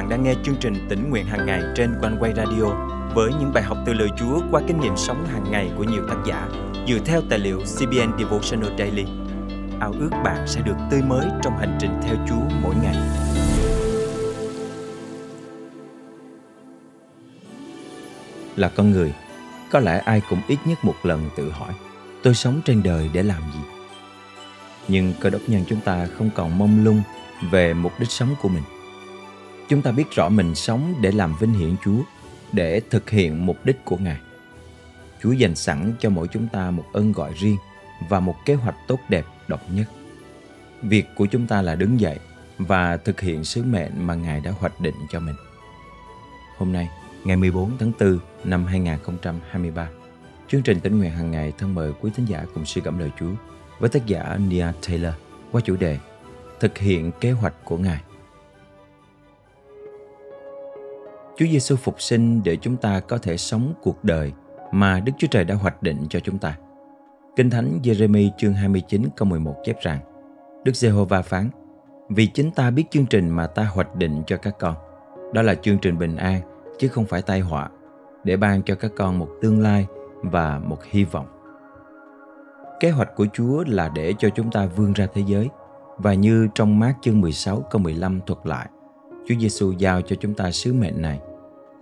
bạn đang nghe chương trình tỉnh nguyện hàng ngày trên quanh quay radio với những bài học từ lời Chúa qua kinh nghiệm sống hàng ngày của nhiều tác giả dựa theo tài liệu CBN Devotional Daily. Ao ước bạn sẽ được tươi mới trong hành trình theo Chúa mỗi ngày. Là con người, có lẽ ai cũng ít nhất một lần tự hỏi tôi sống trên đời để làm gì? Nhưng cơ đốc nhân chúng ta không còn mông lung về mục đích sống của mình. Chúng ta biết rõ mình sống để làm vinh hiển Chúa, để thực hiện mục đích của Ngài. Chúa dành sẵn cho mỗi chúng ta một ơn gọi riêng và một kế hoạch tốt đẹp độc nhất. Việc của chúng ta là đứng dậy và thực hiện sứ mệnh mà Ngài đã hoạch định cho mình. Hôm nay, ngày 14 tháng 4 năm 2023, chương trình tính nguyện hàng ngày thân mời quý thính giả cùng suy gẫm lời Chúa với tác giả Nia Taylor qua chủ đề Thực hiện kế hoạch của Ngài. Chúa Giêsu phục sinh để chúng ta có thể sống cuộc đời mà Đức Chúa Trời đã hoạch định cho chúng ta. Kinh Thánh Jeremy chương 29 câu 11 chép rằng, Đức Giê-hô-va phán, Vì chính ta biết chương trình mà ta hoạch định cho các con. Đó là chương trình bình an, chứ không phải tai họa, Để ban cho các con một tương lai và một hy vọng. Kế hoạch của Chúa là để cho chúng ta vươn ra thế giới. Và như trong mát chương 16 câu 15 thuật lại, Chúa Giêsu giao cho chúng ta sứ mệnh này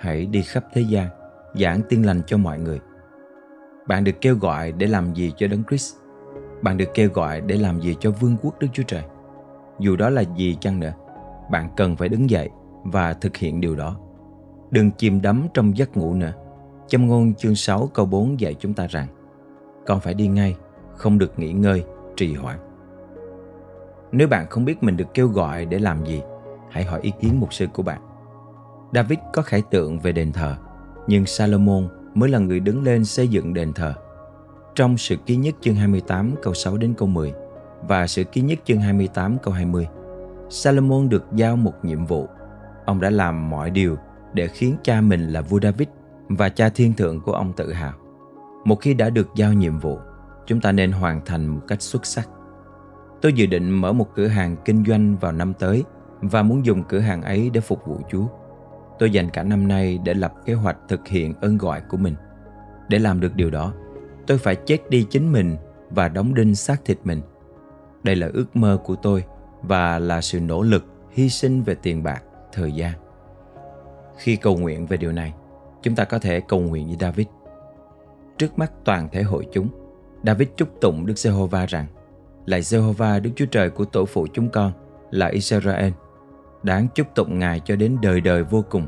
hãy đi khắp thế gian giảng tiên lành cho mọi người. Bạn được kêu gọi để làm gì cho đấng Christ? Bạn được kêu gọi để làm gì cho vương quốc Đức Chúa Trời? Dù đó là gì chăng nữa bạn cần phải đứng dậy và thực hiện điều đó. Đừng chìm đắm trong giấc ngủ nữa. Châm ngôn chương 6 câu 4 dạy chúng ta rằng Con phải đi ngay, không được nghỉ ngơi, trì hoãn. Nếu bạn không biết mình được kêu gọi để làm gì, hãy hỏi ý kiến mục sư của bạn. David có khải tượng về đền thờ, nhưng Salomon mới là người đứng lên xây dựng đền thờ. Trong sự ký nhất chương 28 câu 6 đến câu 10 và sự ký nhất chương 28 câu 20, Salomon được giao một nhiệm vụ. Ông đã làm mọi điều để khiến cha mình là vua David và cha thiên thượng của ông tự hào. Một khi đã được giao nhiệm vụ, chúng ta nên hoàn thành một cách xuất sắc. Tôi dự định mở một cửa hàng kinh doanh vào năm tới và muốn dùng cửa hàng ấy để phục vụ Chúa. Tôi dành cả năm nay để lập kế hoạch thực hiện ơn gọi của mình. Để làm được điều đó, tôi phải chết đi chính mình và đóng đinh xác thịt mình. Đây là ước mơ của tôi và là sự nỗ lực, hy sinh về tiền bạc, thời gian. Khi cầu nguyện về điều này, chúng ta có thể cầu nguyện như David. Trước mắt toàn thể hội chúng, David chúc tụng Đức Giê-hô-va rằng: Lạy Giê-hô-va Đức Chúa Trời của tổ phụ chúng con là Israel, đáng chúc tụng Ngài cho đến đời đời vô cùng.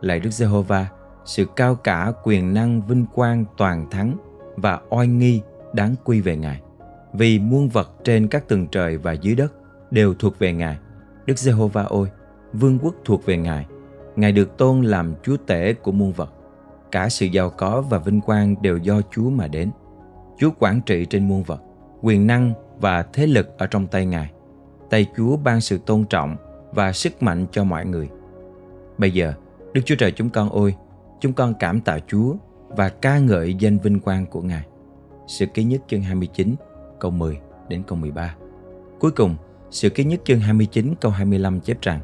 Lạy Đức Giê-hô-va, sự cao cả, quyền năng, vinh quang, toàn thắng và oai nghi đáng quy về Ngài. Vì muôn vật trên các tầng trời và dưới đất đều thuộc về Ngài. Đức Giê-hô-va ôi, vương quốc thuộc về Ngài. Ngài được tôn làm Chúa tể của muôn vật. Cả sự giàu có và vinh quang đều do Chúa mà đến. Chúa quản trị trên muôn vật, quyền năng và thế lực ở trong tay Ngài. Tay Chúa ban sự tôn trọng và sức mạnh cho mọi người. Bây giờ, Đức Chúa Trời chúng con ôi, chúng con cảm tạ Chúa và ca ngợi danh vinh quang của Ngài. Sự ký nhất chương 29 câu 10 đến câu 13. Cuối cùng, sự ký nhất chương 29 câu 25 chép rằng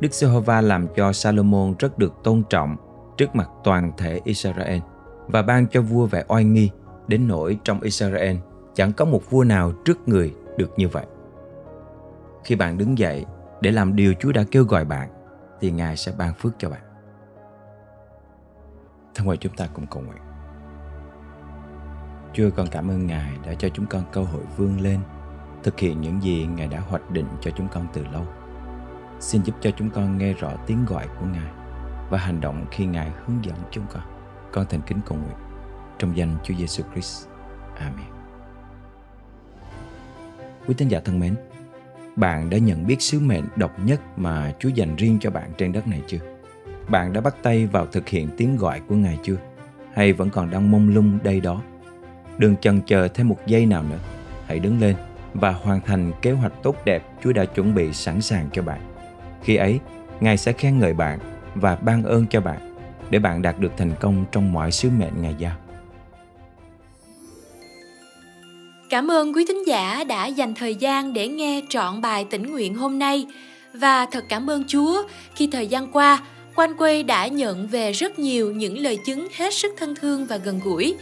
Đức Giê-hô-va làm cho Salomon rất được tôn trọng trước mặt toàn thể Israel và ban cho vua vẻ oai nghi đến nỗi trong Israel chẳng có một vua nào trước người được như vậy. Khi bạn đứng dậy để làm điều Chúa đã kêu gọi bạn thì Ngài sẽ ban phước cho bạn. Thân mời chúng ta cùng cầu nguyện. Chúa con cảm ơn Ngài đã cho chúng con cơ hội vươn lên thực hiện những gì Ngài đã hoạch định cho chúng con từ lâu. Xin giúp cho chúng con nghe rõ tiếng gọi của Ngài và hành động khi Ngài hướng dẫn chúng con. Con thành kính cầu nguyện trong danh Chúa Giêsu Christ. Amen. Quý tín giả thân mến, bạn đã nhận biết sứ mệnh độc nhất mà Chúa dành riêng cho bạn trên đất này chưa? Bạn đã bắt tay vào thực hiện tiếng gọi của Ngài chưa? Hay vẫn còn đang mông lung đây đó? Đừng chần chờ thêm một giây nào nữa. Hãy đứng lên và hoàn thành kế hoạch tốt đẹp Chúa đã chuẩn bị sẵn sàng cho bạn. Khi ấy, Ngài sẽ khen ngợi bạn và ban ơn cho bạn để bạn đạt được thành công trong mọi sứ mệnh Ngài giao. Cảm ơn quý thính giả đã dành thời gian để nghe trọn bài tĩnh nguyện hôm nay Và thật cảm ơn Chúa khi thời gian qua, Quan Quê đã nhận về rất nhiều những lời chứng hết sức thân thương và gần gũi.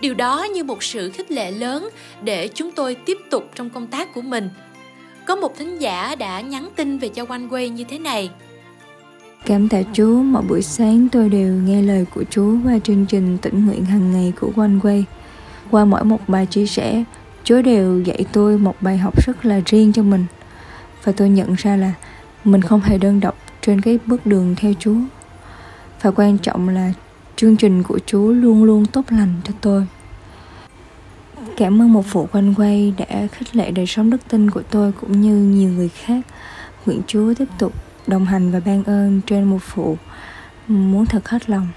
Điều đó như một sự khích lệ lớn để chúng tôi tiếp tục trong công tác của mình. Có một thính giả đã nhắn tin về cho Quan Quê như thế này. Cảm tạ Chúa, mỗi buổi sáng tôi đều nghe lời của Chúa và chương trình tĩnh nguyện hàng ngày của Quan Quê Qua mỗi một bài chia sẻ, Chúa đều dạy tôi một bài học rất là riêng cho mình. Và tôi nhận ra là mình không hề đơn độc trên cái bước đường theo Chúa. Và quan trọng là chương trình của Chúa luôn luôn tốt lành cho tôi. Cảm ơn một phụ quanh quay đã khích lệ đời sống đức tin của tôi cũng như nhiều người khác. Nguyện Chúa tiếp tục đồng hành và ban ơn trên một phụ muốn thật hết lòng.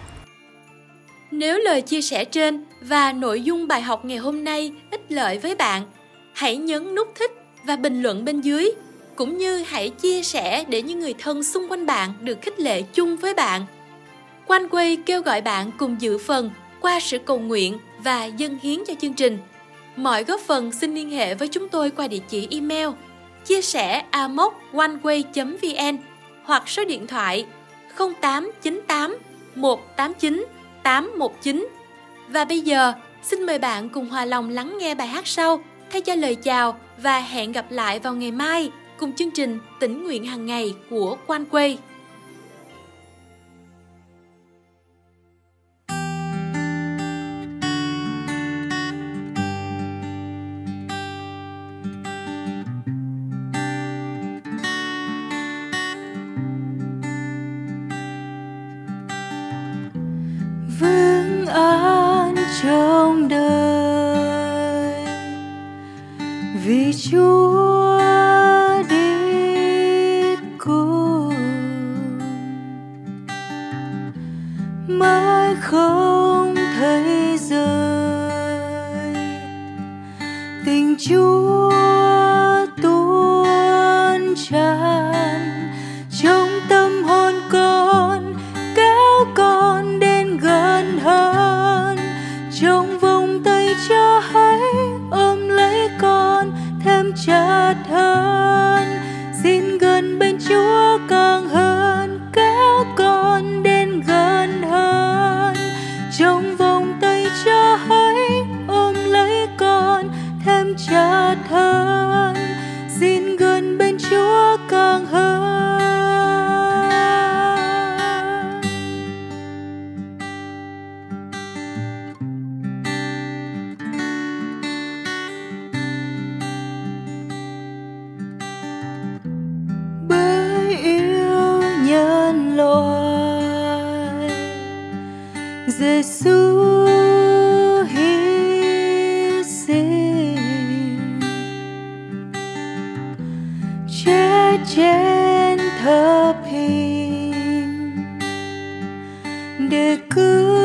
Nếu lời chia sẻ trên và nội dung bài học ngày hôm nay ích lợi với bạn, hãy nhấn nút thích và bình luận bên dưới cũng như hãy chia sẻ để những người thân xung quanh bạn được khích lệ chung với bạn. Quanh quay kêu gọi bạn cùng dự phần qua sự cầu nguyện và dân hiến cho chương trình. Mọi góp phần xin liên hệ với chúng tôi qua địa chỉ email chia sẻ amoconeway.vn hoặc số điện thoại 0898 189 819. Và bây giờ, xin mời bạn cùng hòa lòng lắng nghe bài hát sau thay cho lời chào và hẹn gặp lại vào ngày mai cùng chương trình tỉnh nguyện hàng ngày của Quan Quay. Không thấy rời tình Chúa tuôn tràn, trong tâm hồn con, kéo con đến gần hơn. Trong Cha thân hơn xin gần bên chúa càng hơn. Bởi yêu nhân loại Giêsu れく